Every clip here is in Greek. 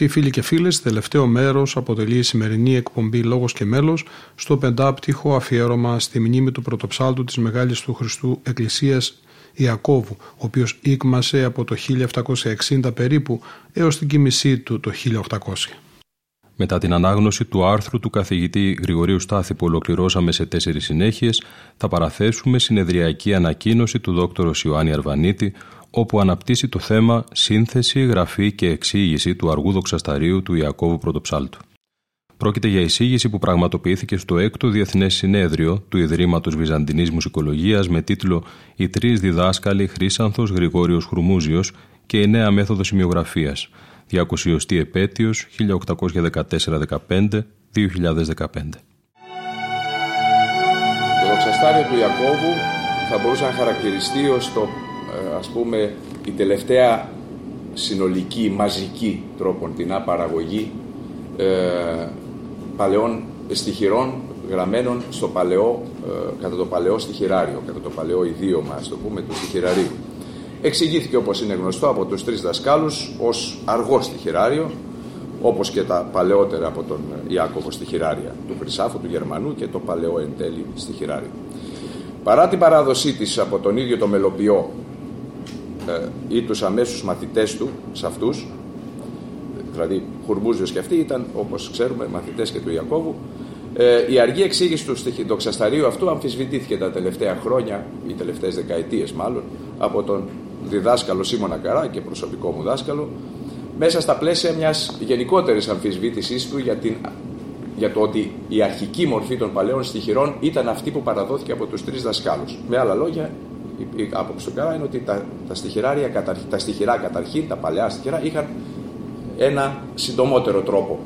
Αγαπητοί φίλοι και φίλες, τελευταίο μέρος αποτελεί η σημερινή εκπομπή «Λόγος και μέλος» στο πεντάπτυχο αφιέρωμα στη μνήμη του πρωτοψάλτου της Μεγάλης του Χριστού Εκκλησίας Ιακώβου, ο οποίος ήκμασε από το 1760 περίπου έως την κοίμησή του το 1800. Μετά την ανάγνωση του άρθρου του καθηγητή Γρηγορίου Στάθη που ολοκληρώσαμε σε τέσσερις συνέχειες, θα παραθέσουμε συνεδριακή ανακοίνωση του δόκτωρος Ιωάννη Αρβανίτη, όπου αναπτύσσει το θέμα «Σύνθεση, γραφή και εξήγηση του αργού δοξασταρίου του Ιακώβου Πρωτοψάλτου». Πρόκειται για εισήγηση που πραγματοποιήθηκε στο 6ο Διεθνές Συνέδριο του Ιδρύματος Βυζαντινής Μουσικολογίας με τίτλο Οι τρεις διδάσκαλοι Χρήσανθος Γρηγόριος Χρουμούζιος και η νέα μέθοδος σημειογραφία. 200η επέτειος 1814-15-2015. Το δοξαστάριο του Ιακώβου θα μπορούσε να χαρακτηριστεί ως το, ε, ας πούμε, η τελευταία συνολική, μαζική τρόπον την παραγωγή ε, παλαιών στοιχειρών γραμμένων στο παλαιό, ε, κατά το παλαιό στοιχειράριο, κατά το παλαιό ιδίωμα, ας το πούμε, του στοιχειραρίου. Εξηγήθηκε όπως είναι γνωστό από τους τρεις δασκάλους ως αργό στοιχειράριο, όπως και τα παλαιότερα από τον Ιάκωβο στοιχειράρια, του Χρυσάφου, του Γερμανού και το παλαιό εν τέλει στοιχειράριο. Παρά την παράδοσή της από τον ίδιο το μελοποιό ε, ή τους αμέσους μαθητές του σε αυτούς, δηλαδή Χουρμπούζιος και αυτοί ήταν, όπως ξέρουμε, μαθητές και του Ιακώβου. Ε, η αργή εξήγηση του δοξασταρίου αυτού αμφισβητήθηκε τα τελευταία χρόνια, οι τελευταίες δεκαετίες μάλλον, από τον διδάσκαλο Σίμωνα Καρά και προσωπικό μου δάσκαλο, μέσα στα πλαίσια μιας γενικότερης αμφισβήτησής του για, την, για το ότι η αρχική μορφή των παλαιών στοιχειρών ήταν αυτή που παραδόθηκε από τους τρεις δασκάλους. Με άλλα λόγια, η άποψη του Καρά είναι ότι τα, τα, στοιχειράρια, τα στοιχειρά καταρχήν, τα παλαιά στοιχειρά, είχαν ένα συντομότερο τρόπο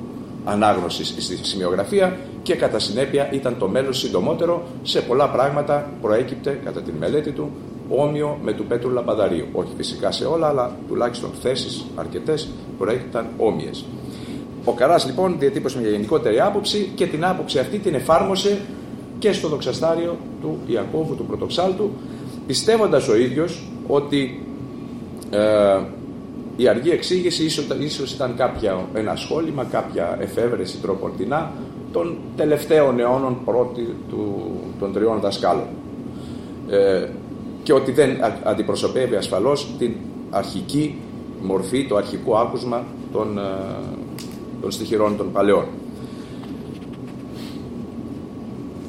ανάγνωσης στη σημειογραφία και κατά συνέπεια ήταν το μέλος συντομότερο σε πολλά πράγματα προέκυπτε κατά την μελέτη του όμοιο με του Πέτρου Λαμπαδαρίου. Όχι φυσικά σε όλα, αλλά τουλάχιστον θέσεις αρκετές προέκυπταν όμοιες. Ο Καράς λοιπόν διατύπωσε μια γενικότερη άποψη και την άποψη αυτή την εφάρμοσε και στο δοξαστάριο του Ιακώβου του Πρωτοψάλτου πιστεύοντας ο ίδιος ότι ε, η αργή εξήγηση ίσως, ήταν κάποια, ένα σχόλημα, κάποια εφεύρεση τροποντινά των τελευταίων αιώνων πρώτη του, των τριών δασκάλων. Ε, και ότι δεν αντιπροσωπεύει ασφαλώς την αρχική μορφή, το αρχικό άκουσμα των, ε, των στοιχειρών των παλαιών.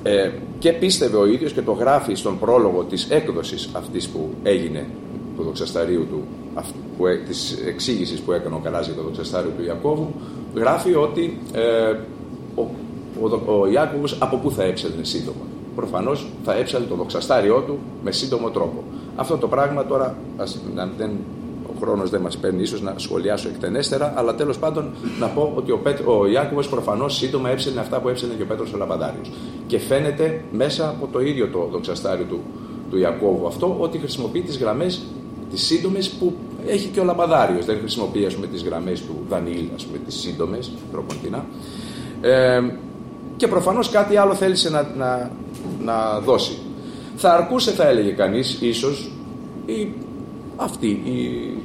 Ε, και πίστευε ο ίδιος και το γράφει στον πρόλογο της έκδοσης αυτής που έγινε του δοξασταρίου του που, της εξήγησης που έκανε ο Καράς για το δοξαστάριο του Ιακώβου γράφει ότι ε, ο, ο, ο Ιάκωβος από πού θα έψελνε σύντομα. Προφανώς θα έψαλε το δοξαστάριό του με σύντομο τρόπο. Αυτό το πράγμα τώρα ας, να, δεν, ο χρόνος δεν μας παίρνει ίσως να σχολιάσω εκτενέστερα αλλά τέλος πάντων να πω ότι ο, Πέτ, ο Ιάκωβος προφανώς σύντομα έψελνε αυτά που έψελνε και ο Πέτρος ο Λαπαδάριος. Και φαίνεται μέσα από το ίδιο το δοξαστάριο του, του Ιακώβου αυτό ότι χρησιμοποιεί τις γραμμές τις σύντομες που έχει και ο Λαμπαδάριο. Δεν χρησιμοποιεί ας πούμε, τις γραμμές του Δανίλ, ας πούμε, τις σύντομες, τροποντινά. Ε, και προφανώς κάτι άλλο θέλησε να, να, να δώσει. Θα αρκούσε, θα έλεγε κανείς, ίσως, η, αυτή η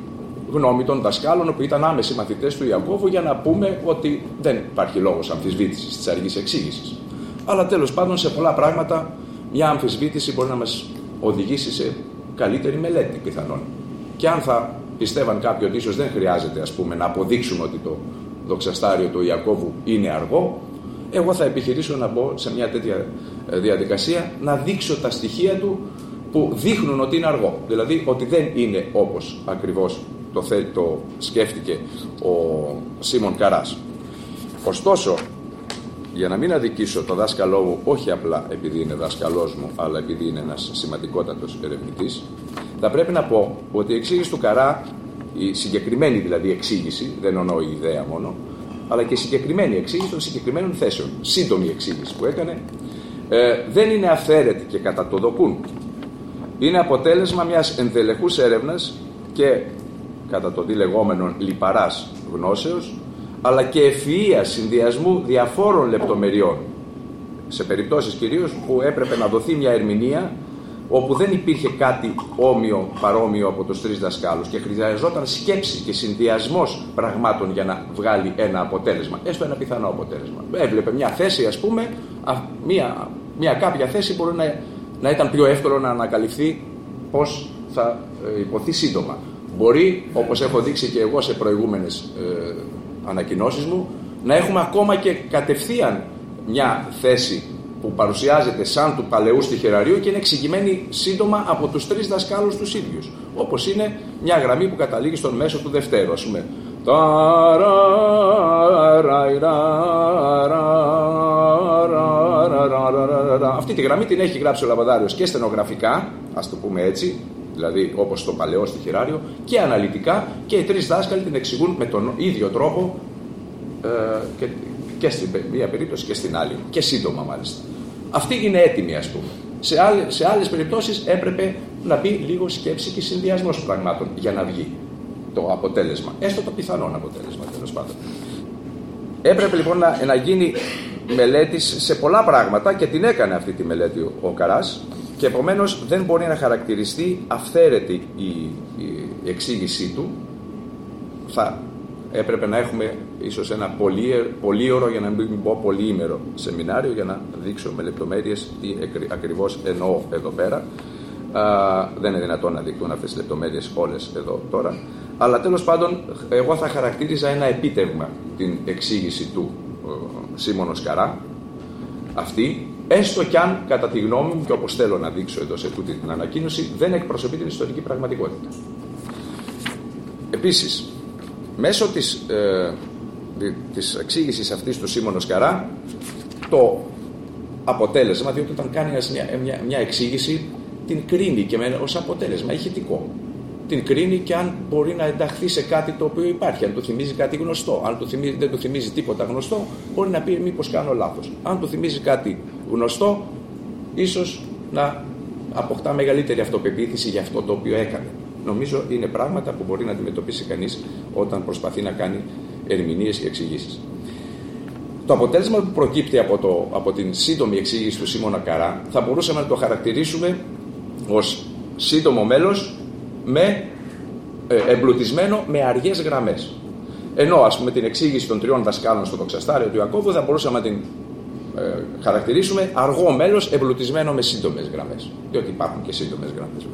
γνώμη των δασκάλων που ήταν άμεση μαθητές του Ιακώβου για να πούμε ότι δεν υπάρχει λόγος αμφισβήτησης της αργής εξήγησης. Αλλά τέλος πάντων σε πολλά πράγματα μια αμφισβήτηση μπορεί να μας οδηγήσει σε καλύτερη μελέτη πιθανόν. Και αν θα πιστεύαν κάποιοι ότι ίσως δεν χρειάζεται ας πούμε, να αποδείξουν ότι το δοξαστάριο του Ιακώβου είναι αργό, εγώ θα επιχειρήσω να μπω σε μια τέτοια ε, διαδικασία να δείξω τα στοιχεία του που δείχνουν ότι είναι αργό. Δηλαδή ότι δεν είναι όπως ακριβώς το, το σκέφτηκε ο Σίμων Καράς. Ωστόσο, για να μην αδικήσω το δάσκαλό μου, όχι απλά επειδή είναι δάσκαλός μου, αλλά επειδή είναι ένας σημαντικότατος ερευνητής, θα πρέπει να πω ότι η εξήγηση του Καρά, η συγκεκριμένη δηλαδή εξήγηση, δεν εννοώ η ιδέα μόνο, αλλά και η συγκεκριμένη εξήγηση των συγκεκριμένων θέσεων, σύντομη εξήγηση που έκανε, ε, δεν είναι αυθαίρετη και κατά το δοκούν. Είναι αποτέλεσμα μιας ενδελεχούς έρευνας και κατά το δι λεγόμενον λιπαράς γνώσεως, αλλά και ευφυΐας συνδυασμού διαφόρων λεπτομεριών. Σε περιπτώσεις κυρίως που έπρεπε να δοθεί μια ερμηνεία όπου δεν υπήρχε κάτι όμοιο, παρόμοιο από τους τρεις δασκάλους και χρειαζόταν σκέψης και συνδυασμός πραγμάτων για να βγάλει ένα αποτέλεσμα, έστω ένα πιθανό αποτέλεσμα. Έβλεπε μια θέση, ας πούμε, μια, μια κάποια θέση μπορεί να, να ήταν πιο εύκολο να ανακαλυφθεί πώς θα ε, υποθεί σύντομα. Μπορεί, όπως έχω δείξει και εγώ σε προηγούμενες ε, ανακοινώσεις μου, να έχουμε ακόμα και κατευθείαν μια θέση που παρουσιάζεται σαν του παλαιού στοιχεραρίου και είναι εξηγημένη σύντομα από τους τρεις δασκάλους τους ίδιους. Όπως είναι μια γραμμή που καταλήγει στον μέσο του Δευτέρου, ας πούμε. Αυτή τη γραμμή την έχει γράψει ο Λαμπαδάριος και στενογραφικά, ας το πούμε έτσι, δηλαδή όπως το παλαιό στοιχειράριο, και αναλυτικά και οι τρεις δάσκαλοι την εξηγούν με τον ίδιο τρόπο ε, και, και στην μία περίπτωση και στην άλλη. Και σύντομα μάλιστα. Αυτή είναι έτοιμη ας πούμε. Σε, άλλε, σε άλλες περιπτώσεις έπρεπε να μπει λίγο σκέψη και συνδυασμός πραγμάτων για να βγει το αποτέλεσμα. Έστω το πιθανό αποτέλεσμα τέλος πάντων. Έπρεπε λοιπόν να, να γίνει μελέτης σε πολλά πράγματα και την έκανε αυτή τη μελέτη ο, ο Καράς και επομένως δεν μπορεί να χαρακτηριστεί αυθαίρετη η, η, η εξήγησή του. Θα έπρεπε να έχουμε ίσως ένα πολύωρο για να μην πω πολύήμερο σεμινάριο για να δείξω με λεπτομέρειες τι ακριβώς εννοώ εδώ πέρα. Α, δεν είναι δυνατόν να δεικτούν αυτές τις λεπτομέρειες όλες εδώ τώρα. Αλλά τέλος πάντων εγώ θα χαρακτήριζα ένα επίτευγμα την εξήγηση του ε, Σίμωνος Καρά αυτή έστω κι αν κατά τη γνώμη μου και όπως θέλω να δείξω εδώ σε τούτη την ανακοίνωση δεν εκπροσωπεί την ιστορική πραγματικότητα. Επίσης, Μέσω της, ε, της εξήγησης αυτής του Σίμωνος Καρά το αποτέλεσμα, διότι όταν κάνει μια, μια, μια εξήγηση την κρίνει και με, ως αποτέλεσμα ηχητικό. Την κρίνει και αν μπορεί να ενταχθεί σε κάτι το οποίο υπάρχει. Αν του θυμίζει κάτι γνωστό. Αν του θυμίζει, δεν του θυμίζει τίποτα γνωστό, μπορεί να πει μήπως κάνω λάθος. Αν του θυμίζει κάτι γνωστό, ίσως να αποκτά μεγαλύτερη αυτοπεποίθηση για αυτό το οποίο έκανε νομίζω είναι πράγματα που μπορεί να αντιμετωπίσει κανείς όταν προσπαθεί να κάνει ερμηνείες και εξηγήσεις. Το αποτέλεσμα που προκύπτει από, το, από την σύντομη εξήγηση του Σίμωνα Καρά θα μπορούσαμε να το χαρακτηρίσουμε ως σύντομο μέλος με ε, εμπλουτισμένο με αργές γραμμές. Ενώ ας πούμε την εξήγηση των τριών δασκάλων στο δοξαστάριο του Ιακώβου θα μπορούσαμε να την ε, χαρακτηρίσουμε αργό μέλος εμπλουτισμένο με σύντομες γραμμές. Διότι υπάρχουν και σύντομες γραμμές.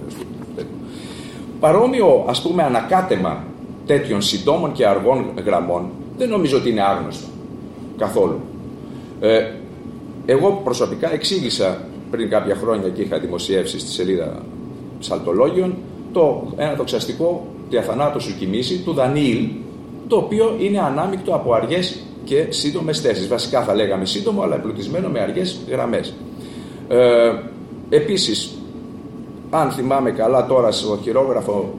Παρόμοιο ας πούμε ανακάτεμα τέτοιων συντόμων και αργών γραμμών δεν νομίζω ότι είναι άγνωστο καθόλου. Ε, εγώ προσωπικά εξήγησα πριν κάποια χρόνια και είχα δημοσιεύσει στη σελίδα Ψαλτολόγιων το, ένα δοξαστικό «Τη σου κοιμήσει» του Δανίλ το οποίο είναι ανάμεικτο από αργές και σύντομες θέσεις. Βασικά θα λέγαμε σύντομο αλλά εμπλουτισμένο με αργές γραμμές. Ε, επίσης αν θυμάμαι καλά τώρα στο χειρόγραφο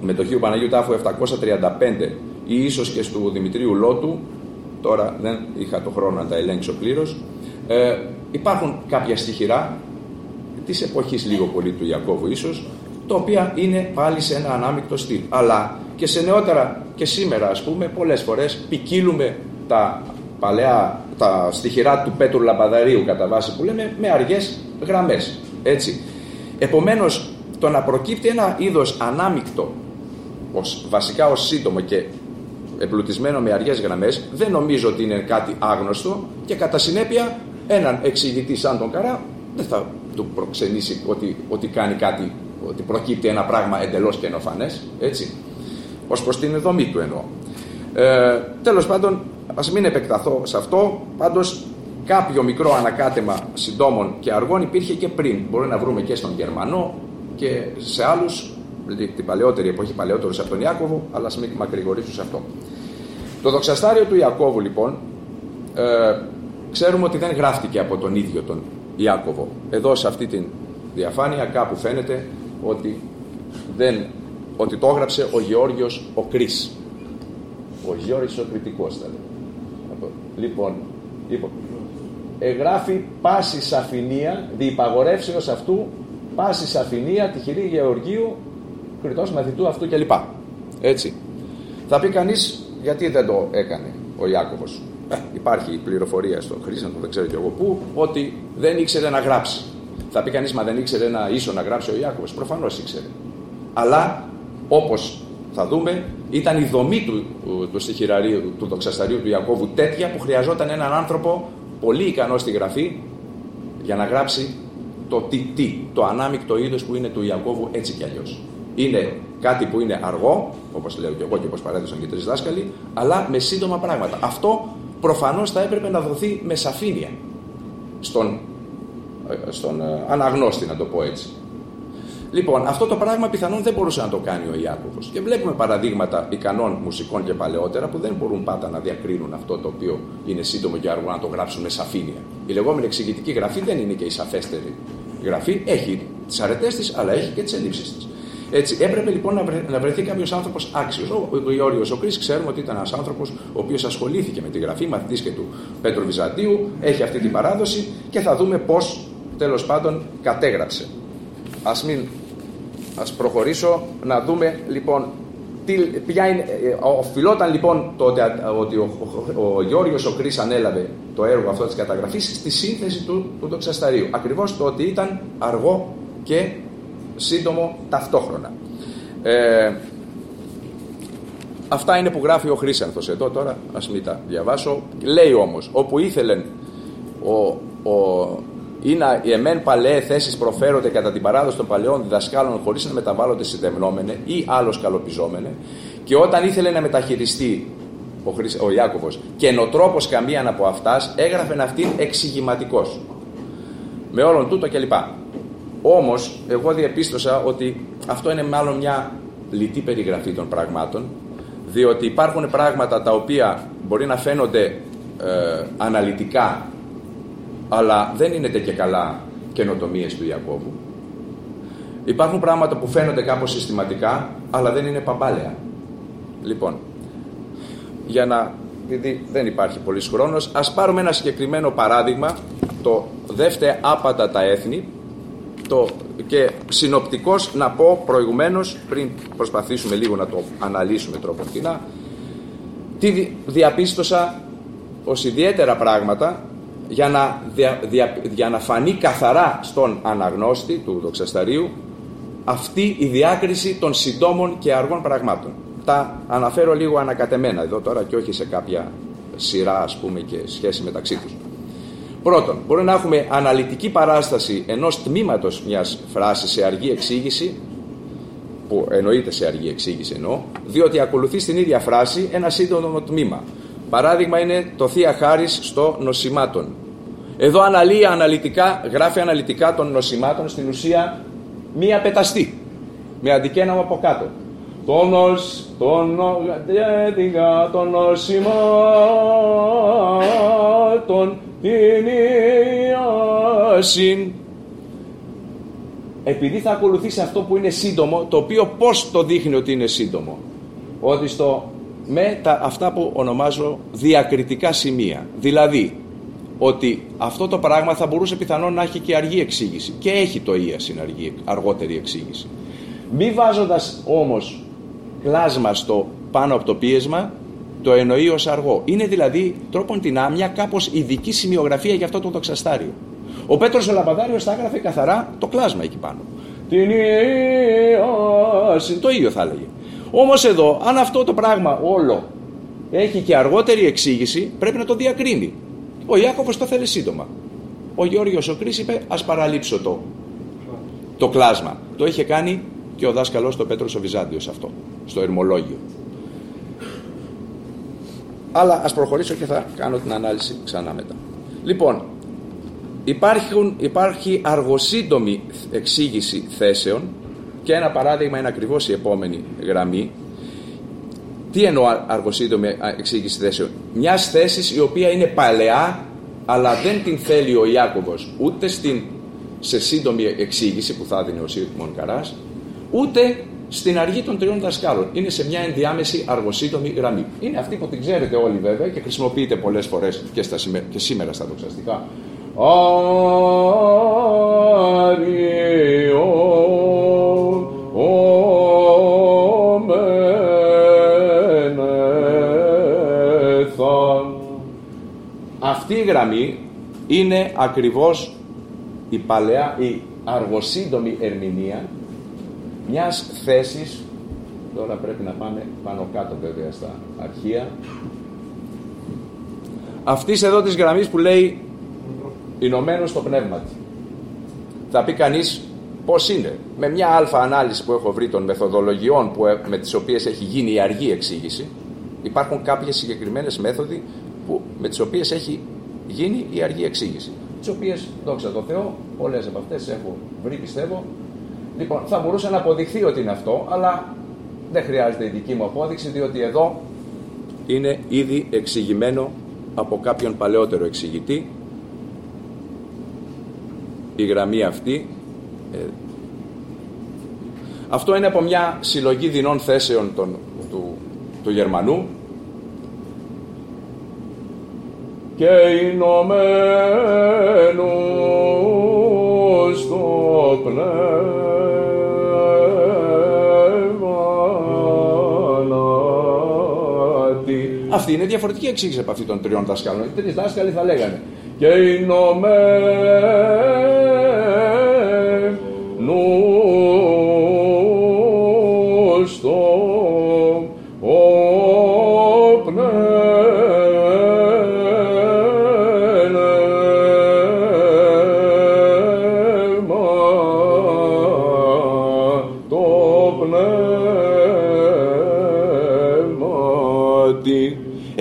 με το Χίου Παναγίου Τάφου 735 ή ίσως και στο Δημητρίου Λότου, τώρα δεν είχα το χρόνο να τα ελέγξω πλήρως. Ε, υπάρχουν κάποια στοιχειρά της εποχής λίγο πολύ του Ιακώβου ίσως, τα οποία είναι πάλι σε ένα ανάμεικτο στυλ. Αλλά και σε νεότερα και σήμερα ας πούμε πολλές φορές ποικίλουμε τα παλαιά, τα στοιχειρά του Πέτρου Λαμπαδαρίου κατά βάση που λέμε με αργές γραμμές. Έτσι. Επομένως, το να προκύπτει ένα είδος ανάμεικτο, ως, βασικά ως σύντομο και εμπλουτισμένο με αργές γραμμές, δεν νομίζω ότι είναι κάτι άγνωστο και κατά συνέπεια έναν εξηγητή σαν τον Καρά δεν θα του προξενήσει ότι, ότι κάνει κάτι, ότι προκύπτει ένα πράγμα εντελώς καινοφανές, έτσι, ως προς την δομή του εννοώ. Ε, τέλος πάντων, ας μην επεκταθώ σε αυτό, πάντως κάποιο μικρό ανακάτεμα συντόμων και αργών υπήρχε και πριν. Μπορεί να βρούμε και στον Γερμανό και σε άλλους, δηλαδή την παλαιότερη εποχή, παλαιότερους από τον Ιάκωβο, αλλά ας μην μακρηγορήσω σε αυτό. Το δοξαστάριο του Ιακώβου λοιπόν, ε, ξέρουμε ότι δεν γράφτηκε από τον ίδιο τον Ιάκωβο. Εδώ σε αυτή τη διαφάνεια κάπου φαίνεται ότι, δεν, ότι το έγραψε ο Γεώργιος ο Κρίς. Ο Γεώργιος ο Κρητικός θα λέει. Λοιπόν, λοιπόν, εγγράφει πάση σαφηνία, διυπαγορεύσεως αυτού, πάση σαφηνία, τυχηρή Γεωργίου, κριτός μαθητού αυτού κλπ. Έτσι. Θα πει κανείς γιατί δεν το έκανε ο Ιάκωβος. Ε, υπάρχει πληροφορία στο Χρήσαντο, δεν ξέρω κι εγώ πού, ότι δεν ήξερε να γράψει. Θα πει κανείς, μα δεν ήξερε να ίσο να γράψει ο Ιάκωβος. Προφανώς ήξερε. Αλλά όπως θα δούμε, ήταν η δομή του, του στοιχειραρίου, του δοξασταρίου του Ιακώβου τέτοια που χρειαζόταν έναν άνθρωπο πολύ ικανό στη γραφή για να γράψει το τι, τι το ανάμεικτο είδος που είναι του Ιακώβου έτσι κι αλλιώς. Είναι κάτι που είναι αργό, όπως λέω και εγώ και όπως παρέδωσαν και τρεις δάσκαλοι, αλλά με σύντομα πράγματα. Αυτό προφανώς θα έπρεπε να δοθεί με σαφήνεια στον, ε, στον ε, αναγνώστη, να το πω έτσι. Λοιπόν, αυτό το πράγμα πιθανόν δεν μπορούσε να το κάνει ο Ιάκωβος. Και βλέπουμε παραδείγματα ικανών μουσικών και παλαιότερα που δεν μπορούν πάντα να διακρίνουν αυτό το οποίο είναι σύντομο και αργό να το γράψουν με σαφήνεια. Η λεγόμενη εξηγητική γραφή δεν είναι και η σαφέστερη γραφή. Έχει τις αρετές της, αλλά έχει και τις ελλείψεις της. Έτσι, έπρεπε λοιπόν να βρεθεί κάποιος άνθρωπος άξιος. Ο Ιώριο ο Κρή ξέρουμε ότι ήταν ένας άνθρωπος ο οποίος ασχολήθηκε με τη γραφή, μαθητής και του Πέτρου Βυζαντίου, έχει αυτή την παράδοση και θα δούμε πώς τέλος πάντων κατέγραψε. Α μην ας προχωρήσω να δούμε λοιπόν τι, ποια είναι, ε, οφειλόταν λοιπόν το ότι, ότι ο, ο, ο Γιώργος ο Κρίς ανέλαβε το έργο αυτό της καταγραφής στη σύνθεση του, του δοξασταρίου. Ακριβώς το ότι ήταν αργό και σύντομο ταυτόχρονα. Ε, αυτά είναι που γράφει ο Χρήσανθος εδώ τώρα, ας μην τα διαβάσω. Λέει όμως, όπου ήθελε ο, ο, είναι οι εμέν παλαιέ θέσεις προφέρονται κατά την παράδοση των παλαιών διδασκάλων χωρίς να μεταβάλλονται συντεμνόμενε ή άλλο καλοπιζόμενε, και όταν ήθελε να μεταχειριστεί ο, Χρυσ... ο Ιάκωβος και νοτρόπο καμίαν από αυτάς, έγραφε αυτήν εξηγηματικός. Με όλον τούτο κλπ. Όμως, εγώ διαπίστωσα ότι αυτό είναι μάλλον μια λιτή περιγραφή των πραγμάτων, διότι υπάρχουν πράγματα τα οποία μπορεί να φαίνονται ε, αναλυτικά αλλά δεν είναι και καλά καινοτομίες του Ιακώβου. Υπάρχουν πράγματα που φαίνονται κάπως συστηματικά, αλλά δεν είναι παμπάλαια. Λοιπόν, για να, επειδή δεν υπάρχει πολύς χρόνος, ας πάρουμε ένα συγκεκριμένο παράδειγμα, το δεύτερο άπατα τα έθνη, το, και συνοπτικός να πω προηγουμένως, πριν προσπαθήσουμε λίγο να το αναλύσουμε τροποντινά, τι διαπίστωσα ως ιδιαίτερα πράγματα για να, για να φανεί καθαρά στον αναγνώστη του δοξασταρίου αυτή η διάκριση των συντόμων και αργών πραγμάτων. Τα αναφέρω λίγο ανακατεμένα εδώ τώρα και όχι σε κάποια σειρά ας πούμε και σχέση μεταξύ τους. Πρώτον, μπορεί να έχουμε αναλυτική παράσταση ενός τμήματος μιας φράσης σε αργή εξήγηση που εννοείται σε αργή εξήγηση εννοώ, διότι ακολουθεί στην ίδια φράση ένα σύντομο τμήμα. Παράδειγμα είναι το Θεία Χάρις στο νοσημάτων. Εδώ αναλύει αναλυτικά, γράφει αναλυτικά των νοσημάτων στην ουσία μία πεταστή με αντικέναμο από κάτω. Το νος, το των νοσημάτων την ιάσιν. Επειδή θα ακολουθήσει αυτό που είναι σύντομο, το οποίο πώς το δείχνει ότι είναι σύντομο. Ότι στο με τα, αυτά που ονομάζω διακριτικά σημεία. Δηλαδή, ότι αυτό το πράγμα θα μπορούσε πιθανόν να έχει και αργή εξήγηση. Και έχει το στην αργή, αργότερη εξήγηση. Μη βάζοντας όμως κλάσμα στο πάνω από το πίεσμα, το εννοεί ως αργό. Είναι δηλαδή τρόπον την άμια κάπως ειδική σημειογραφία για αυτό το δοξαστάριο. Ο Πέτρος ο Λαπαδάριος θα έγραφε καθαρά το κλάσμα εκεί πάνω. Την το ίδιο θα έλεγε. Όμως εδώ, αν αυτό το πράγμα όλο έχει και αργότερη εξήγηση, πρέπει να το διακρίνει. Ο Ιάκωβος το θέλει σύντομα. Ο Γιώργος ο Κρίς είπε ας παραλείψω το, το κλάσμα. Το είχε κάνει και ο δάσκαλος το Πέτρος ο Βυζάντιος αυτό, στο ερμολόγιο. Αλλά ας προχωρήσω και θα κάνω την ανάλυση ξανά μετά. Λοιπόν, υπάρχουν, υπάρχει αργοσύντομη εξήγηση θέσεων και ένα παράδειγμα είναι ακριβώς η επόμενη γραμμή. Τι εννοώ αργοσύντομη εξήγηση θέσεων. Μιας θέσης η οποία είναι παλαιά αλλά δεν την θέλει ο Ιάκωβος ούτε στην, σε σύντομη εξήγηση που θα δίνει ο Σύρκμον Καράς ούτε στην αργή των τριών δασκάλων. Είναι σε μια ενδιάμεση αργοσύντομη γραμμή. Είναι αυτή που την ξέρετε όλοι βέβαια και χρησιμοποιείται πολλές φορές και, στα, και σήμερα στα δοξαστικά. Αυτή γραμμή είναι ακριβώς η παλαιά, η αργοσύντομη ερμηνεία μιας θέσης τώρα πρέπει να πάμε πάνω κάτω βέβαια στα αρχεία αυτής εδώ της γραμμής που λέει Ηνωμένος στο πνεύμα θα πει κανείς πώς είναι. Με μια αλφα ανάλυση που έχω βρει των μεθοδολογιών που, με τις οποίες έχει γίνει η αργή εξήγηση υπάρχουν κάποιες συγκεκριμένες μέθοδοι που, με τις οποίες έχει γίνει η αργή εξήγηση τις οποίες, δόξα τω Θεώ, πολλές από αυτές έχω βρει, πιστεύω, Λοιπόν, θα μπορούσε να αποδειχθεί ότι είναι αυτό, αλλά δεν χρειάζεται η δική μου απόδειξη, διότι εδώ είναι ήδη εξηγημένο από κάποιον παλαιότερο εξηγητή η γραμμή αυτή. Ε, αυτό είναι από μια συλλογή δεινών θέσεων του, του Γερμανού και Ηνωμένους στο πνεύμα Αυτή είναι διαφορετική εξήγηση από αυτή των τριών δασκάλων. Οι τρεις δάσκαλοι θα λέγανε. Και Ηνωμένους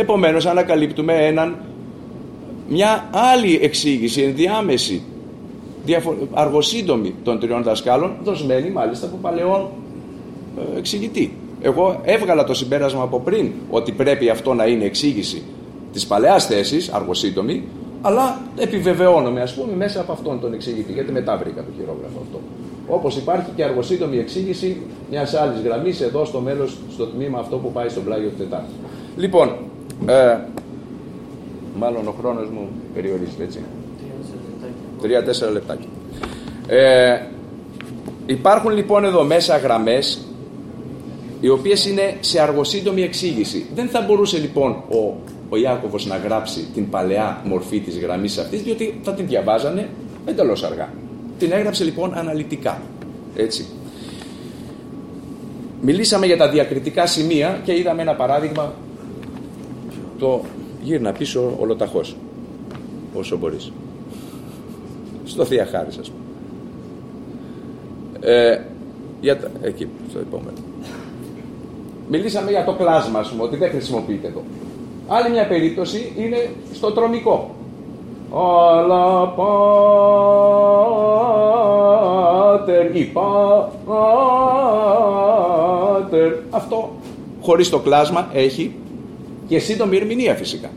Επομένως ανακαλύπτουμε έναν, μια άλλη εξήγηση, ενδιάμεση, διαφο... αργοσύντομη των τριών δασκάλων, δοσμένη μάλιστα από παλαιόν ε, εξηγητή. Εγώ έβγαλα το συμπέρασμα από πριν ότι πρέπει αυτό να είναι εξήγηση της παλαιάς θέσης, αργοσύντομη, αλλά επιβεβαιώνομαι ας πούμε μέσα από αυτόν τον εξηγητή, γιατί μετά βρήκα το χειρόγραφο αυτό. Όπως υπάρχει και αργοσύντομη εξήγηση μιας άλλης γραμμής εδώ στο μέλος, στο τμήμα αυτό που πάει στον πλάγιο του Τετάρτου. Λοιπόν, ε, μάλλον ο χρόνος μου περιορίζεται έτσι. Τρία-τέσσερα λεπτάκια. Ε, υπάρχουν λοιπόν εδώ μέσα γραμμές οι οποίες είναι σε αργοσύντομη εξήγηση. Δεν θα μπορούσε λοιπόν ο, ο Ιάκωβος να γράψει την παλαιά μορφή της γραμμής αυτής διότι θα την διαβάζανε εντελώς αργά. Την έγραψε λοιπόν αναλυτικά. Έτσι. Μιλήσαμε για τα διακριτικά σημεία και είδαμε ένα παράδειγμα το γύρνα πίσω ολοταχώς όσο μπορείς. Στο Θεία Χάρη σας ε, για εκεί στο επόμενο. Μιλήσαμε για το κλάσμα πούμε ότι δεν χρησιμοποιείται εδώ. Άλλη μια περίπτωση είναι στο τρομικό. Αλλά πάτερ ή πάτερ αυτό χωρίς το κλάσμα έχει και σύντομη ερμηνεία φυσικά.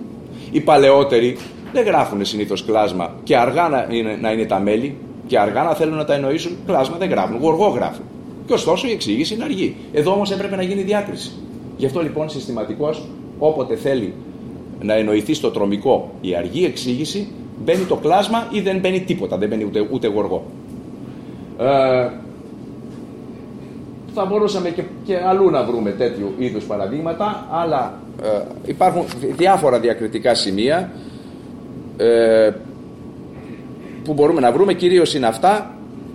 Οι παλαιότεροι δεν γράφουν συνήθως κλάσμα και αργά να είναι, να είναι τα μέλη και αργά να θέλουν να τα εννοήσουν, κλάσμα δεν γράφουν, γοργό γράφουν. Και ωστόσο η εξήγηση είναι αργή. Εδώ όμως έπρεπε να γίνει διάκριση. Γι' αυτό λοιπόν συστηματικώ, όποτε θέλει να εννοηθεί στο τρομικό η αργή εξήγηση, μπαίνει το κλάσμα ή δεν μπαίνει τίποτα, δεν μπαίνει ούτε, ούτε γοργό. Ε, θα μπορούσαμε και, και αλλού να βρούμε τέτοιου είδους παραδείγματα, αλλά ε, υπάρχουν διάφορα διακριτικά σημεία ε, που μπορούμε να βρούμε, κυρίως είναι αυτά,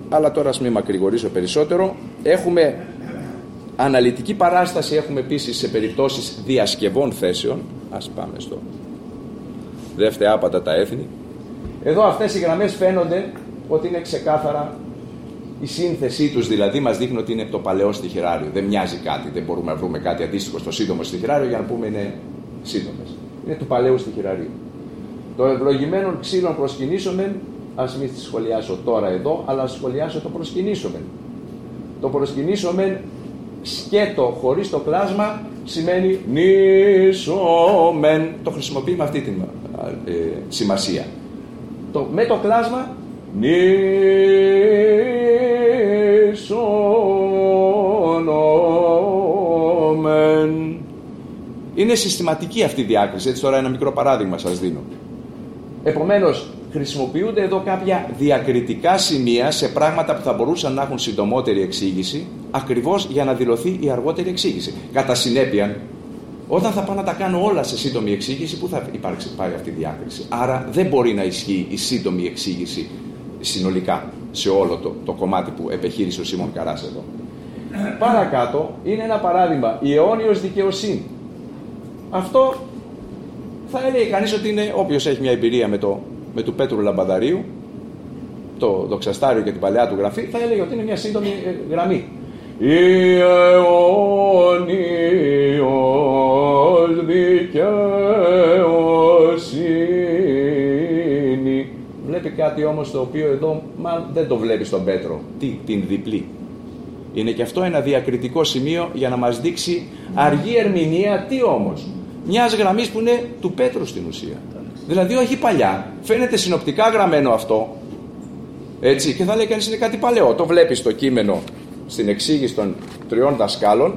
αλλά τώρα ας μην μακρηγορήσω περισσότερο. Έχουμε αναλυτική παράσταση, έχουμε επίσης σε περιπτώσεις διασκευών θέσεων, ας πάμε στο δεύτερα άπατα τα έθνη. Εδώ αυτές οι γραμμές φαίνονται ότι είναι ξεκάθαρα η σύνθεσή τους δηλαδή μας δείχνει ότι είναι το παλαιό στοιχειράριο. Δεν μοιάζει κάτι, δεν μπορούμε να βρούμε κάτι αντίστοιχο στο σύντομο στοιχειράριο για να πούμε είναι σύντομες. Είναι του παλαιού στοιχειραρίου. Το ευλογημένον ξύλων προσκυνήσομεν, ας μην τη σχολιάσω τώρα εδώ, αλλά ας σχολιάσω το προσκυνήσομεν. Το προσκυνήσομεν σκέτο χωρίς το κλάσμα σημαίνει νήσομεν. Το χρησιμοποιεί με αυτή τη ε, σημασία. Το, με το κλάσμα νήσομεν. Είναι συστηματική αυτή η διάκριση. Έτσι τώρα ένα μικρό παράδειγμα σας δίνω. Επομένως, χρησιμοποιούνται εδώ κάποια διακριτικά σημεία σε πράγματα που θα μπορούσαν να έχουν συντομότερη εξήγηση, ακριβώς για να δηλωθεί η αργότερη εξήγηση. Κατά συνέπεια, όταν θα πάω να τα κάνω όλα σε σύντομη εξήγηση, πού θα υπάρξει πάει αυτή η διάκριση. Άρα δεν μπορεί να ισχύει η σύντομη εξήγηση συνολικά σε όλο το, το κομμάτι που επεχείρησε ο Σίμων Καράς εδώ. Παρακάτω είναι ένα παράδειγμα, η αιώνιος δικαιοσύνη. Αυτό θα έλεγε κανείς ότι είναι όποιος έχει μια εμπειρία με, το, με του Πέτρου Λαμπαδαρίου, το δοξαστάριο και την παλαιά του γραφή, θα έλεγε ότι είναι μια σύντομη ε, γραμμή. Η αιώνιος δικαιοσύνη. Βλέπει κάτι όμως το οποίο εδώ μα δεν το βλέπεις στον Πέτρο. Τι, την διπλή. Είναι και αυτό ένα διακριτικό σημείο για να μας δείξει αργή ερμηνεία. Τι όμως; Μιας γραμμής που είναι του Πέτρου στην ουσία. Δηλαδή όχι παλιά. Φαίνεται συνοπτικά γραμμένο αυτό. Έτσι, και θα λέει κανείς είναι κάτι παλαιό. Το βλέπεις στο κείμενο στην εξήγηση των τριών δασκάλων,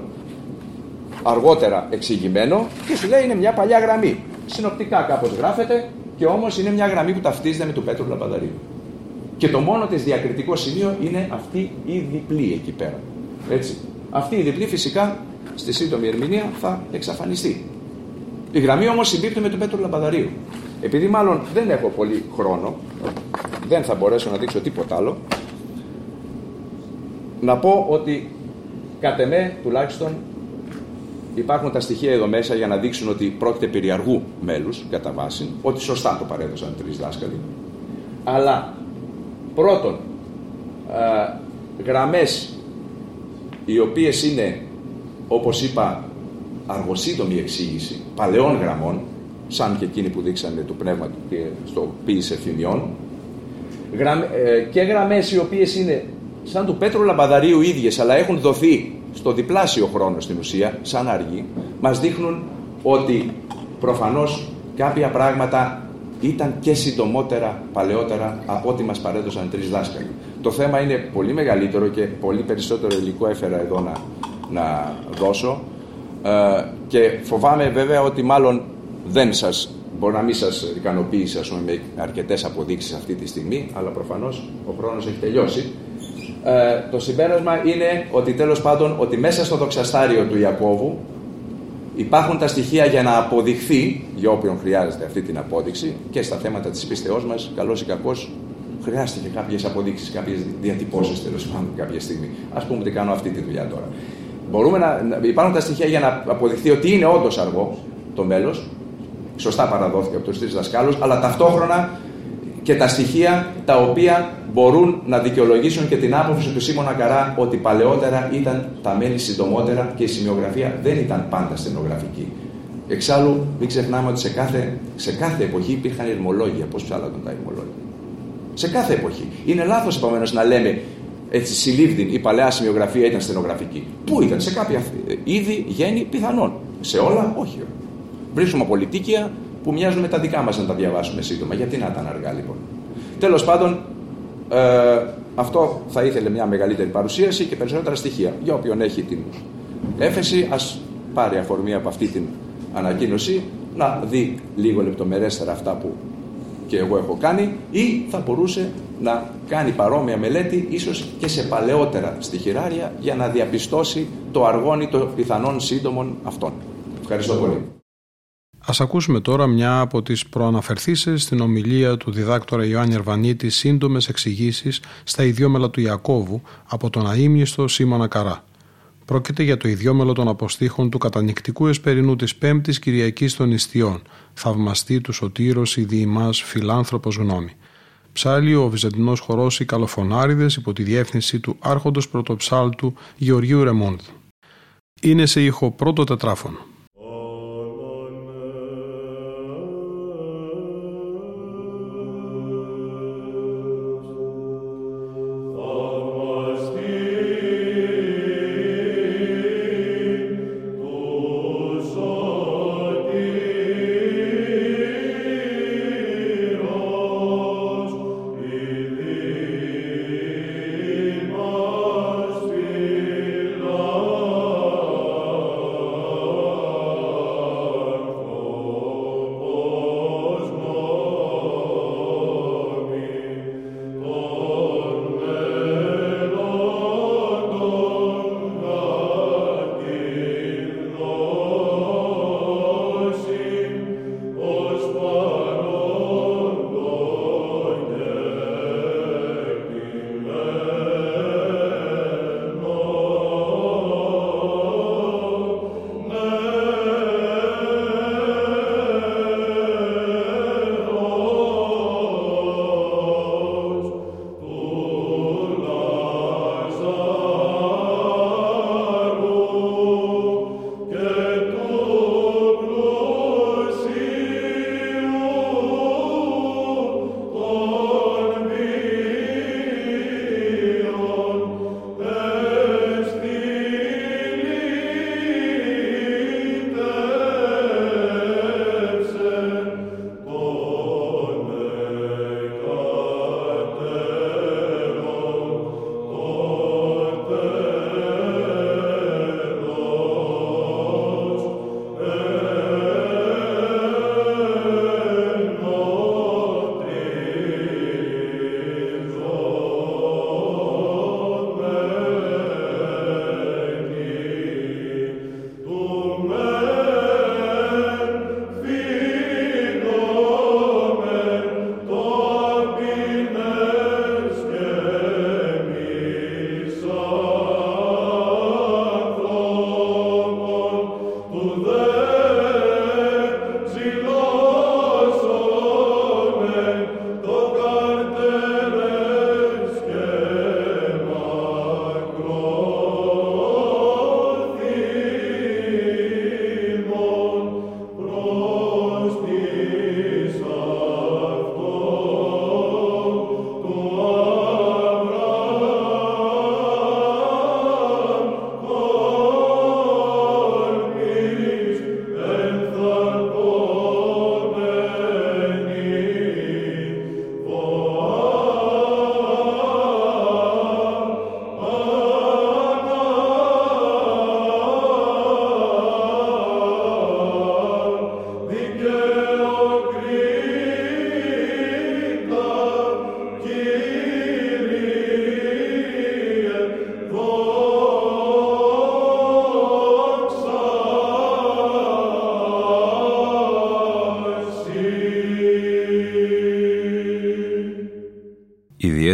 αργότερα εξηγημένο, και σου λέει είναι μια παλιά γραμμή. Συνοπτικά κάπως γράφεται, και όμως είναι μια γραμμή που ταυτίζεται με του Πέτρου Λαπαδαρίου. Και το μόνο της διακριτικό σημείο είναι αυτή η διπλή εκεί πέρα. Έτσι. Αυτή η διπλή φυσικά στη σύντομη ερμηνεία θα εξαφανιστεί. Η γραμμή όμως συμπίπτει με τον Πέτρο Λαμπαδαρίου. Επειδή μάλλον δεν έχω πολύ χρόνο, δεν θα μπορέσω να δείξω τίποτα άλλο, να πω ότι κατ' εμέ τουλάχιστον υπάρχουν τα στοιχεία εδώ μέσα για να δείξουν ότι πρόκειται περί αργού μέλους κατά βάση, ότι σωστά το παρέδωσαν τρεις δάσκαλοι. Αλλά πρώτον, ε, γραμμές οι οποίες είναι, όπως είπα, αργοσύντομη εξήγηση παλαιών γραμμών, σαν και εκείνη που δείξανε το πνεύμα του και στο ποιήσε εφημιών, ε, και γραμμές οι οποίες είναι σαν του Πέτρου Λαμπαδαρίου ίδιες, αλλά έχουν δοθεί στο διπλάσιο χρόνο στην ουσία, σαν αργή, μας δείχνουν ότι προφανώς κάποια πράγματα ήταν και συντομότερα, παλαιότερα από ό,τι μας παρέδωσαν τρεις δάσκαλοι. Το θέμα είναι πολύ μεγαλύτερο και πολύ περισσότερο υλικό έφερα εδώ να, να δώσω. Ε, και φοβάμαι βέβαια ότι μάλλον δεν σας, μπορεί να μην σας ικανοποιήσει ας πούμε, με αρκετές αποδείξεις αυτή τη στιγμή, αλλά προφανώς ο χρόνος έχει τελειώσει. Ε, το συμπέρασμα είναι ότι τέλος πάντων ότι μέσα στο δοξαστάριο του Ιακώβου υπάρχουν τα στοιχεία για να αποδειχθεί, για όποιον χρειάζεται αυτή την απόδειξη, και στα θέματα της πίστεώς μας, καλός ή κακός, χρειάστηκε κάποιες αποδείξεις, κάποιες διατυπώσεις τέλος πάντων κάποια στιγμή. Ας πούμε ότι κάνω αυτή τη δουλειά τώρα. Μπορούμε να, υπάρχουν τα στοιχεία για να αποδειχθεί ότι είναι όντως αργό το μέλος. Σωστά παραδόθηκε από του τρει δασκάλου, αλλά ταυτόχρονα και τα στοιχεία τα οποία μπορούν να δικαιολογήσουν και την άποψη του Σίμωνα Καρά ότι παλαιότερα ήταν τα μέλη συντομότερα και η σημειογραφία δεν ήταν πάντα στενογραφική. Εξάλλου, μην ξεχνάμε ότι σε κάθε, σε κάθε εποχή υπήρχαν ηρμολόγια. Πώ ψάλαγαν τα ηρμολόγια. Σε κάθε εποχή. Είναι λάθος επομένως να λέμε έτσι, συλλήβδη η παλαιά σημειογραφία ήταν στενογραφική. Πού ήταν, σε κάποια είδη, γέννη, πιθανόν. Σε όλα, όχι. Βρίσκουμε πολιτικία που μοιάζουν με τα δικά μας να τα διαβάσουμε σύντομα. Γιατί να ήταν αργά, λοιπόν. Τέλος πάντων, ε, αυτό θα ήθελε μια μεγαλύτερη παρουσίαση και περισσότερα στοιχεία. Για όποιον έχει την έφεση, ας πάρει αφορμή από αυτή την ανακοίνωση να δει λίγο λεπτομερέστερα αυτά που και εγώ έχω κάνει ή θα μπορούσε να κάνει παρόμοια μελέτη ίσως και σε παλαιότερα στοιχειράρια για να διαπιστώσει το αργόνι των πιθανών σύντομων αυτών. Ευχαριστώ πολύ. Ας ακούσουμε τώρα μια από τις προαναφερθήσεις στην ομιλία του διδάκτορα Ιωάννη Ερβανίτη σύντομες εξηγήσεις στα ιδιόμελα του Ιακώβου από τον αείμνηστο Σίμωνα Καρά. Πρόκειται για το ιδιόμελο των αποστήχων του κατανικτικού εσπερινού της Πέμπτης Κυριακής των Ιστιών, θαυμαστή του σωτήρος η διημάς φιλάνθρωπος γνώμη. Ψάλλει ο Βυζαντινός χορός οι Καλοφωνάριδες υπό τη διεύθυνση του άρχοντος πρωτοψάλτου Γεωργίου Ρεμόντ. Είναι σε ήχο πρώτο τετράφωνο.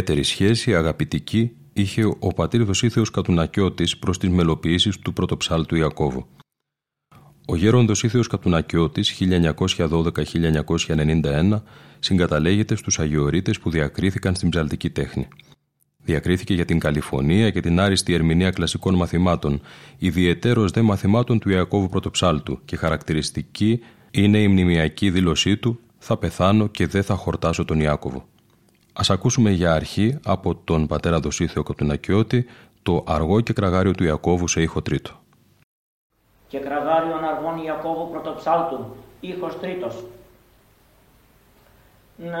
Ιδιαίτερη σχέση αγαπητική είχε ο πατήρ Δοσίθεος Κατουνακιώτης προς τις μελοποιήσεις του πρωτοψάλτου Ιακώβου. Ο γέροντος Ήθεος Κατουνακιώτης 1912-1991 συγκαταλέγεται στους Αγιορείτες που διακρίθηκαν στην ψαλτική τέχνη. Διακρίθηκε για την καλυφωνία και την άριστη ερμηνεία κλασικών μαθημάτων, ιδιαιτέρως δε μαθημάτων του Ιακώβου Πρωτοψάλτου και χαρακτηριστική είναι η μνημιακή δήλωσή του «Θα πεθάνω και δεν θα χορτάσω τον Ιάκωβο». Ας ακούσουμε για αρχή από τον πατέρα Δοσίθεο Κατουνακιώτη το αργό και κραγάριο του Ιακώβου σε ήχο τρίτο. Και κραγάριον αργών Ιακώβου πρωτοψάλτου, ήχος τρίτος. Ναι.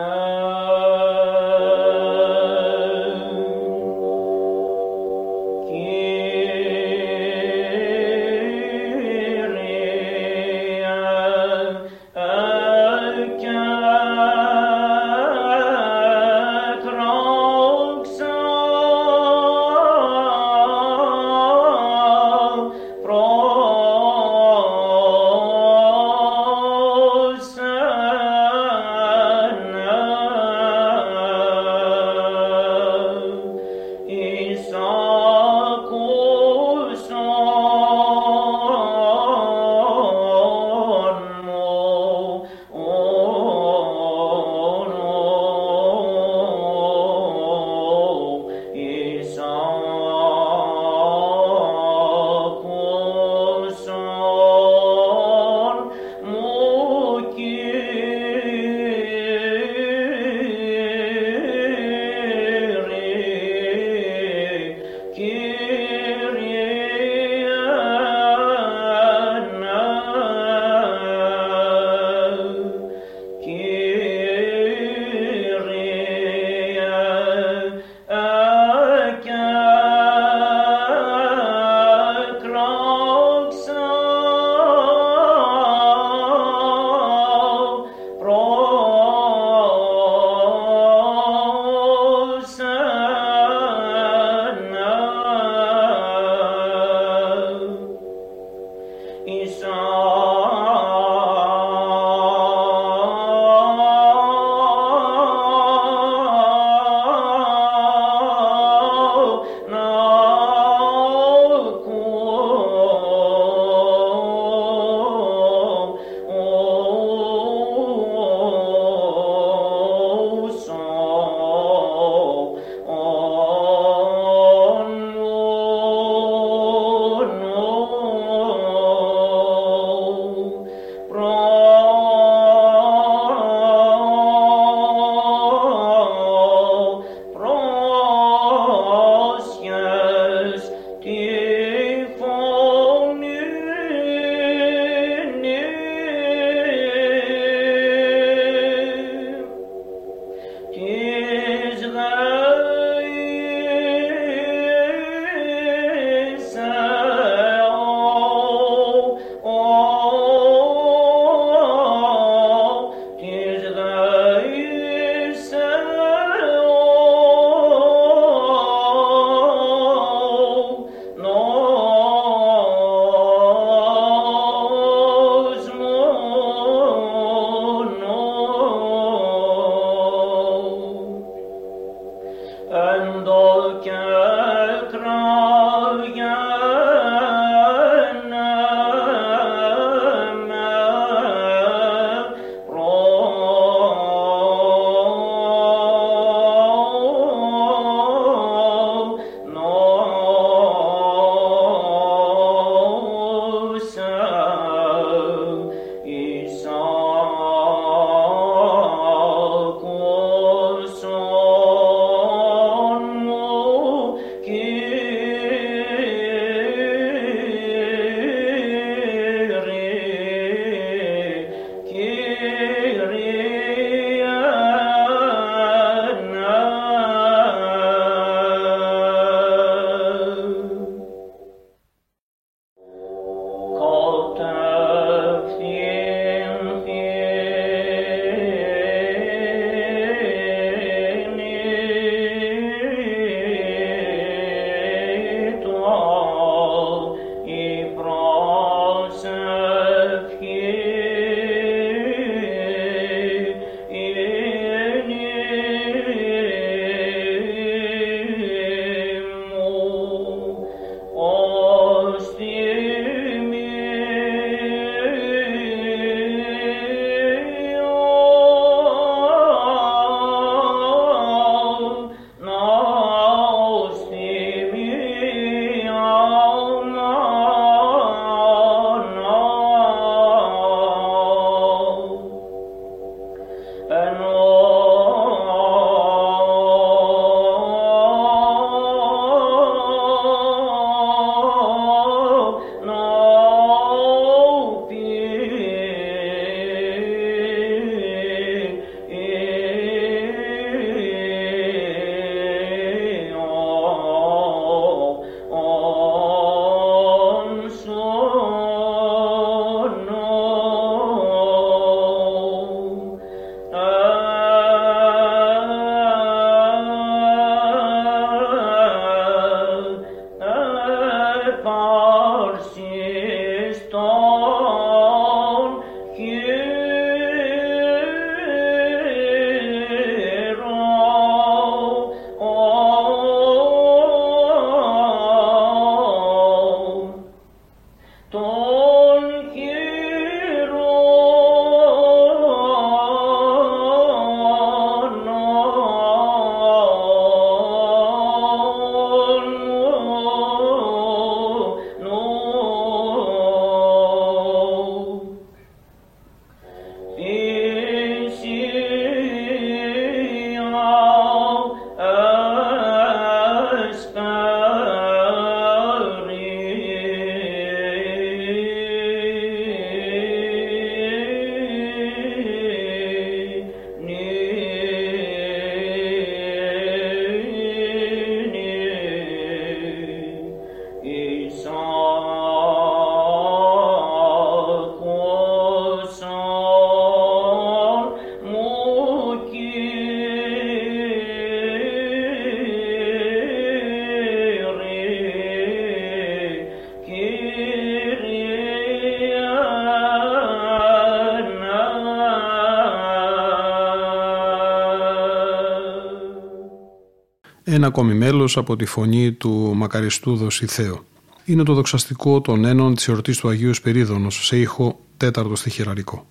Ένα ακόμη μέλος από τη φωνή του μακαριστού Δοσιθέου. Είναι το δοξαστικό των ένων της εορτής του Αγίου Σπυρίδωνος σε ήχο τέταρτο στοιχειραρικό.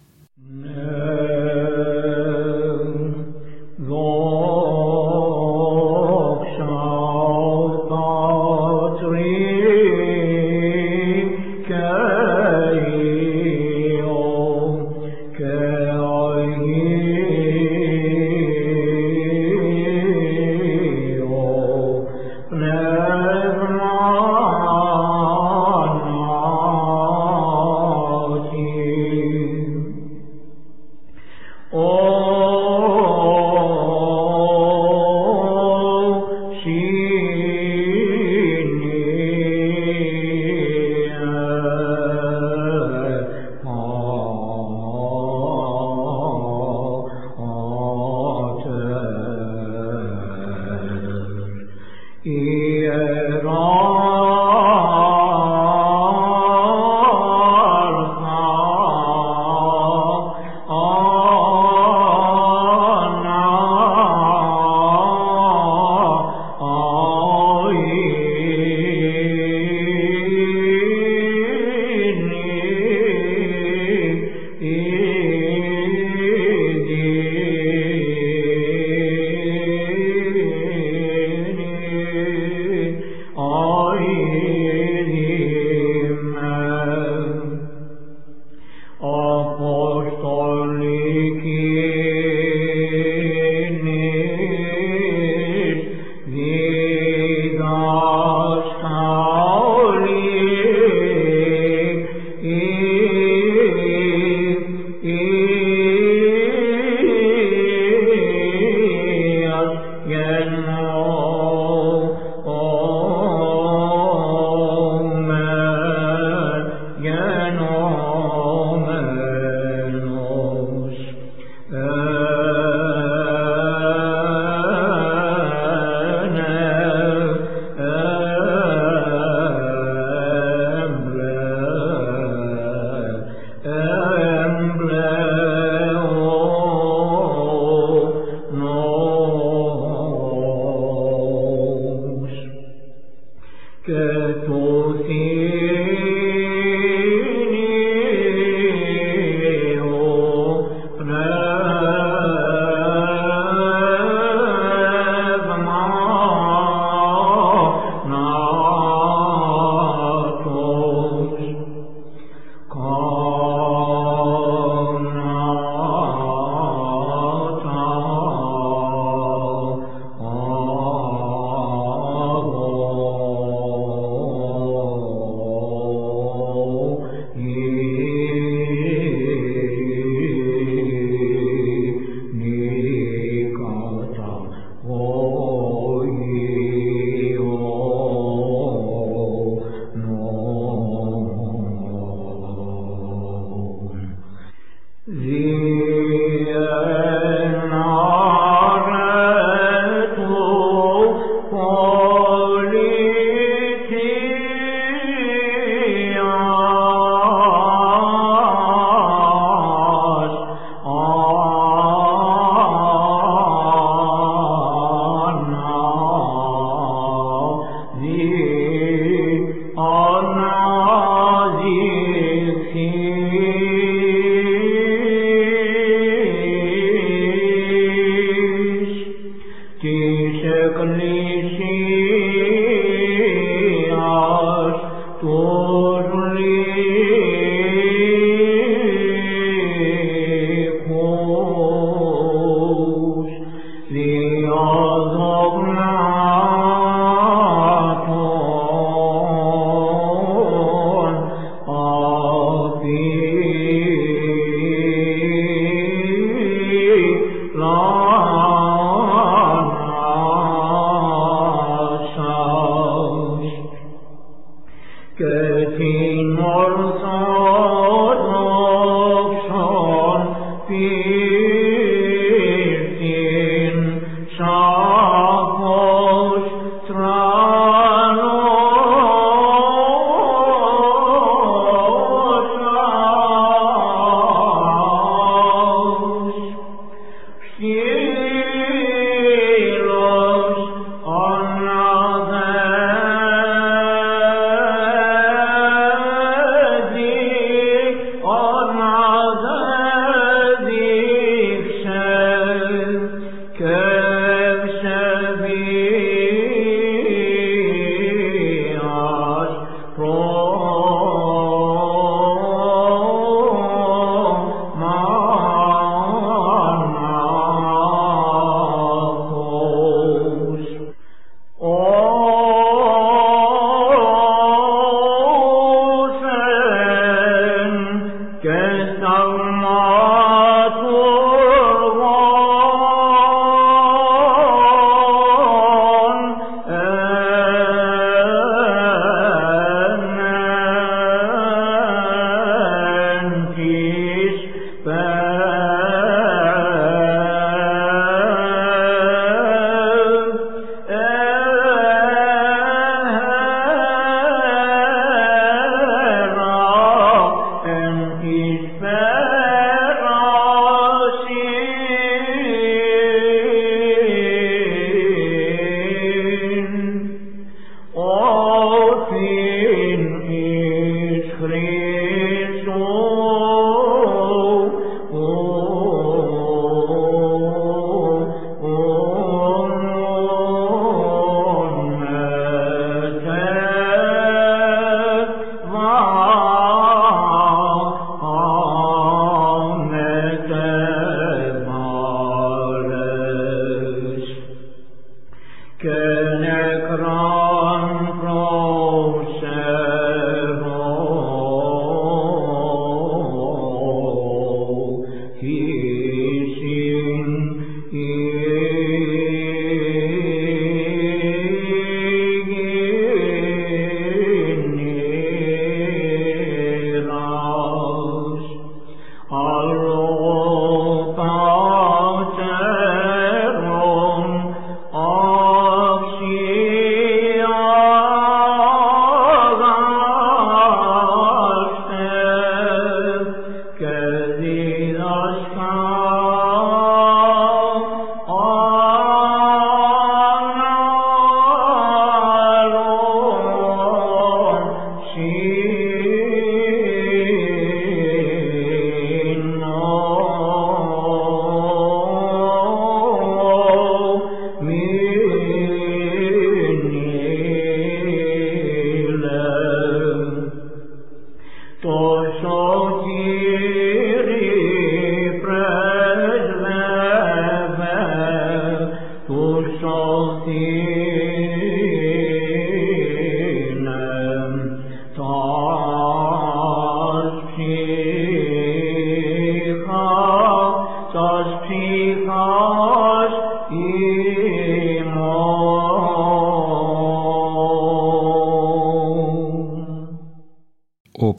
في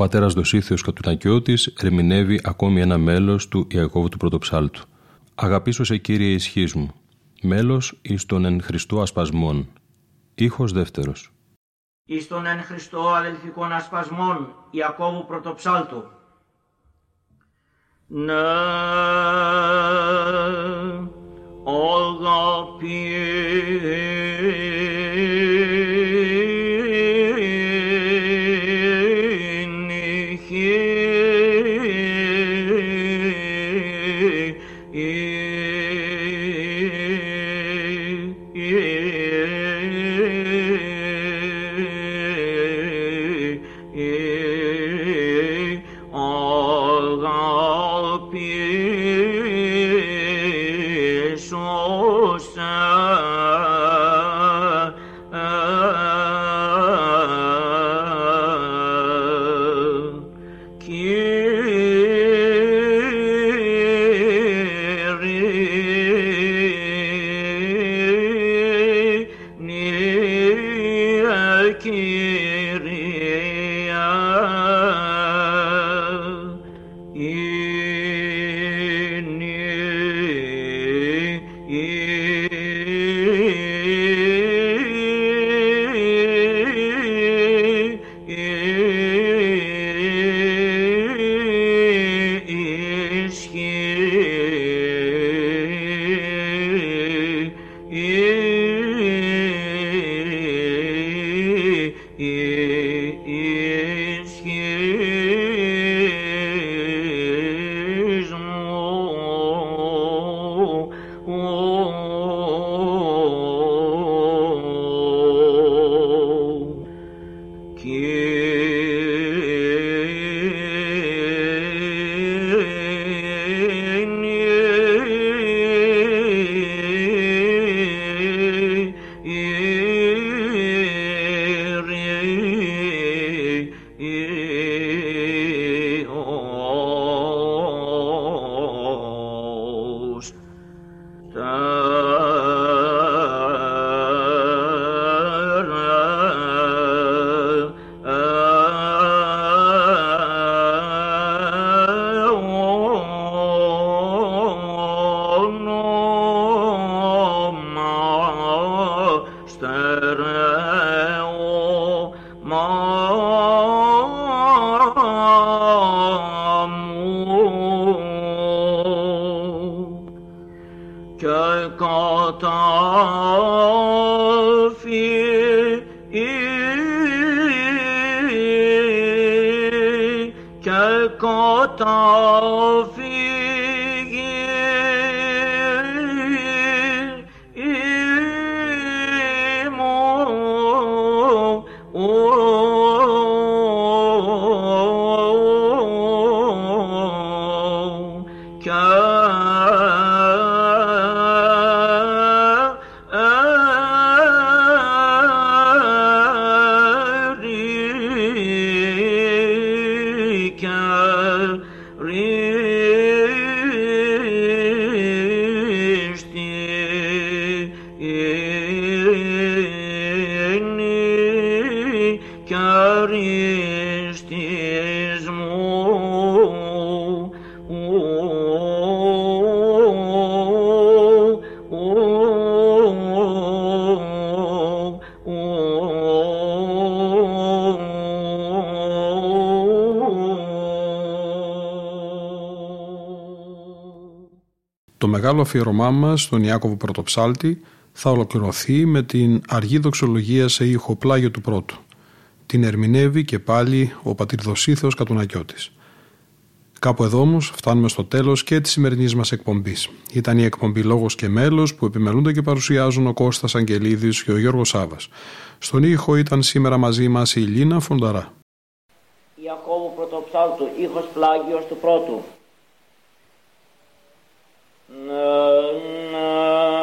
πατέρας Δοσίθεος Κατουνακιώτης ερμηνεύει ακόμη ένα μέλος του Ιακώβου του Πρωτοψάλτου. Αγαπήσω σε Κύριε ισχύς μου, μέλος εις των εν Χριστώ ασπασμών. Ήχος δεύτερος. Εις των εν Χριστώ αδελφικών ασπασμών Ιακώβου Πρωτοψάλτου. Ναι, ذكر μεγάλο αφιερωμά μας στον Ιάκωβο Πρωτοψάλτη θα ολοκληρωθεί με την αργή δοξολογία σε ήχο πλάγιο του πρώτου. Την ερμηνεύει και πάλι ο πατριδοσίθεος Κατουνακιώτης. Κάπου εδώ όμως φτάνουμε στο τέλος και της σημερινής μας εκπομπής. Ήταν η εκπομπή Λόγος και Μέλος που επιμελούνται και παρουσιάζουν ο Κώστας Αγγελίδης και ο Γιώργος Σάβας. Στον ήχο ήταν σήμερα μαζί μας η Λίνα Φονταρά. Ιακώβου Πρωτοψάλτου, ήχος πλάγιος του πρώτου. Εκδεξιόν του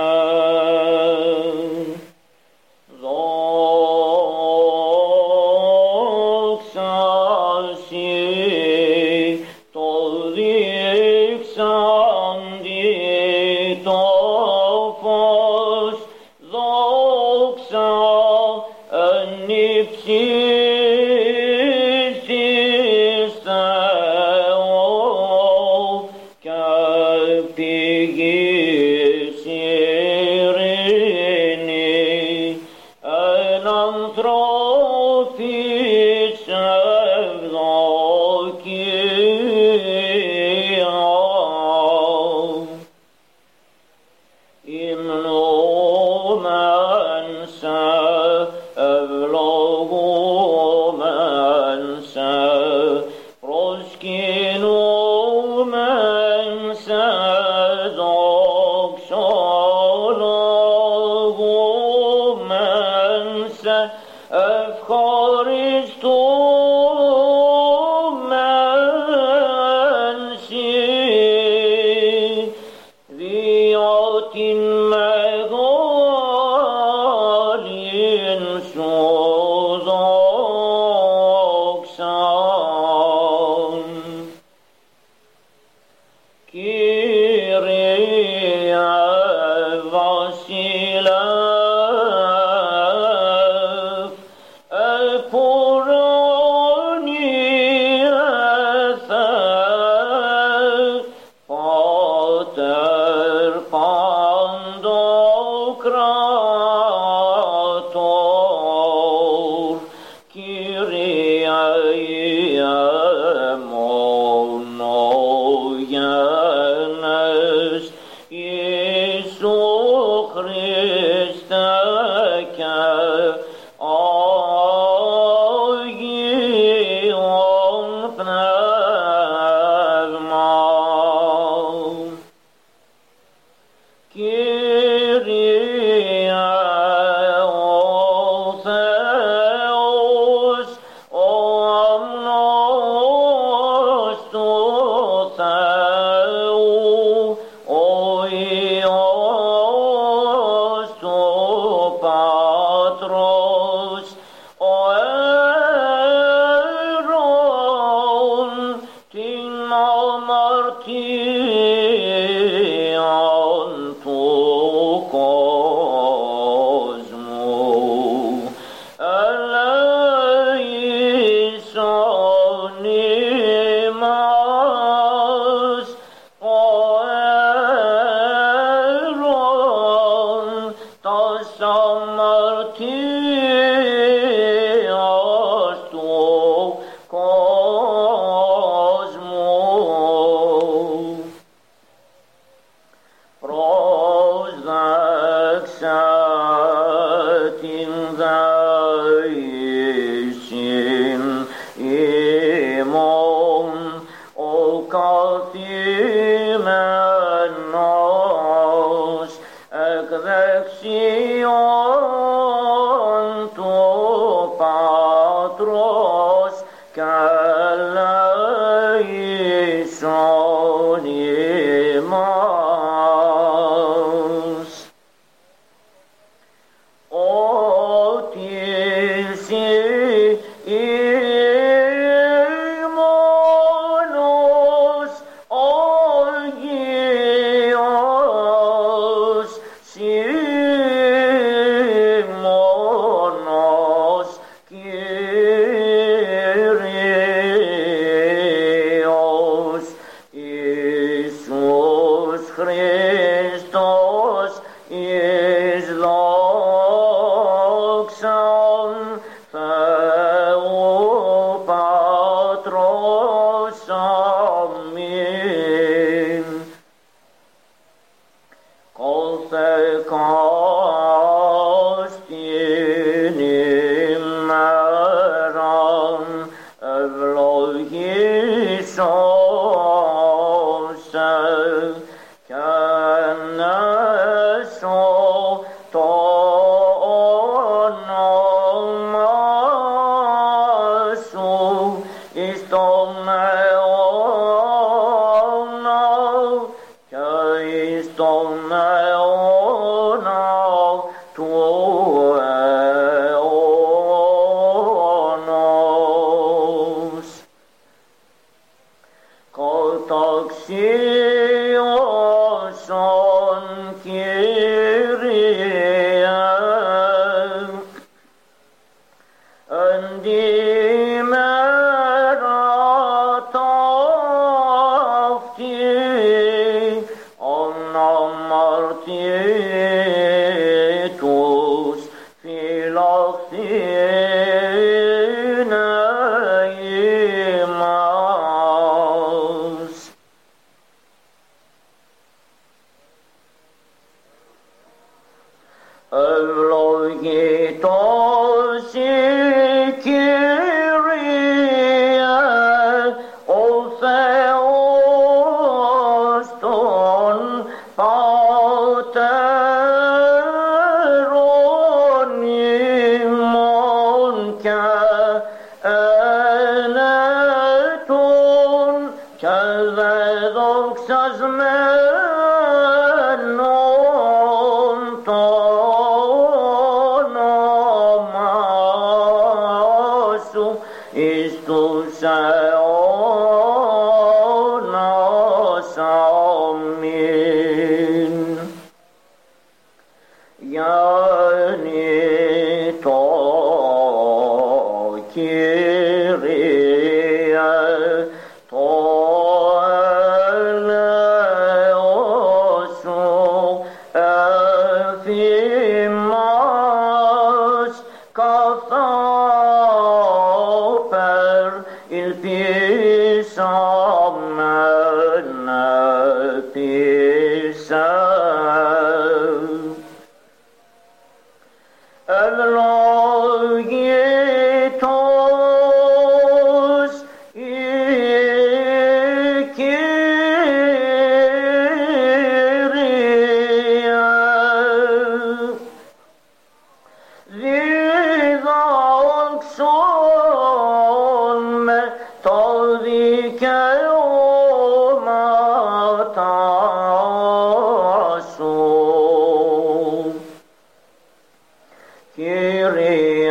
شيء Kyrie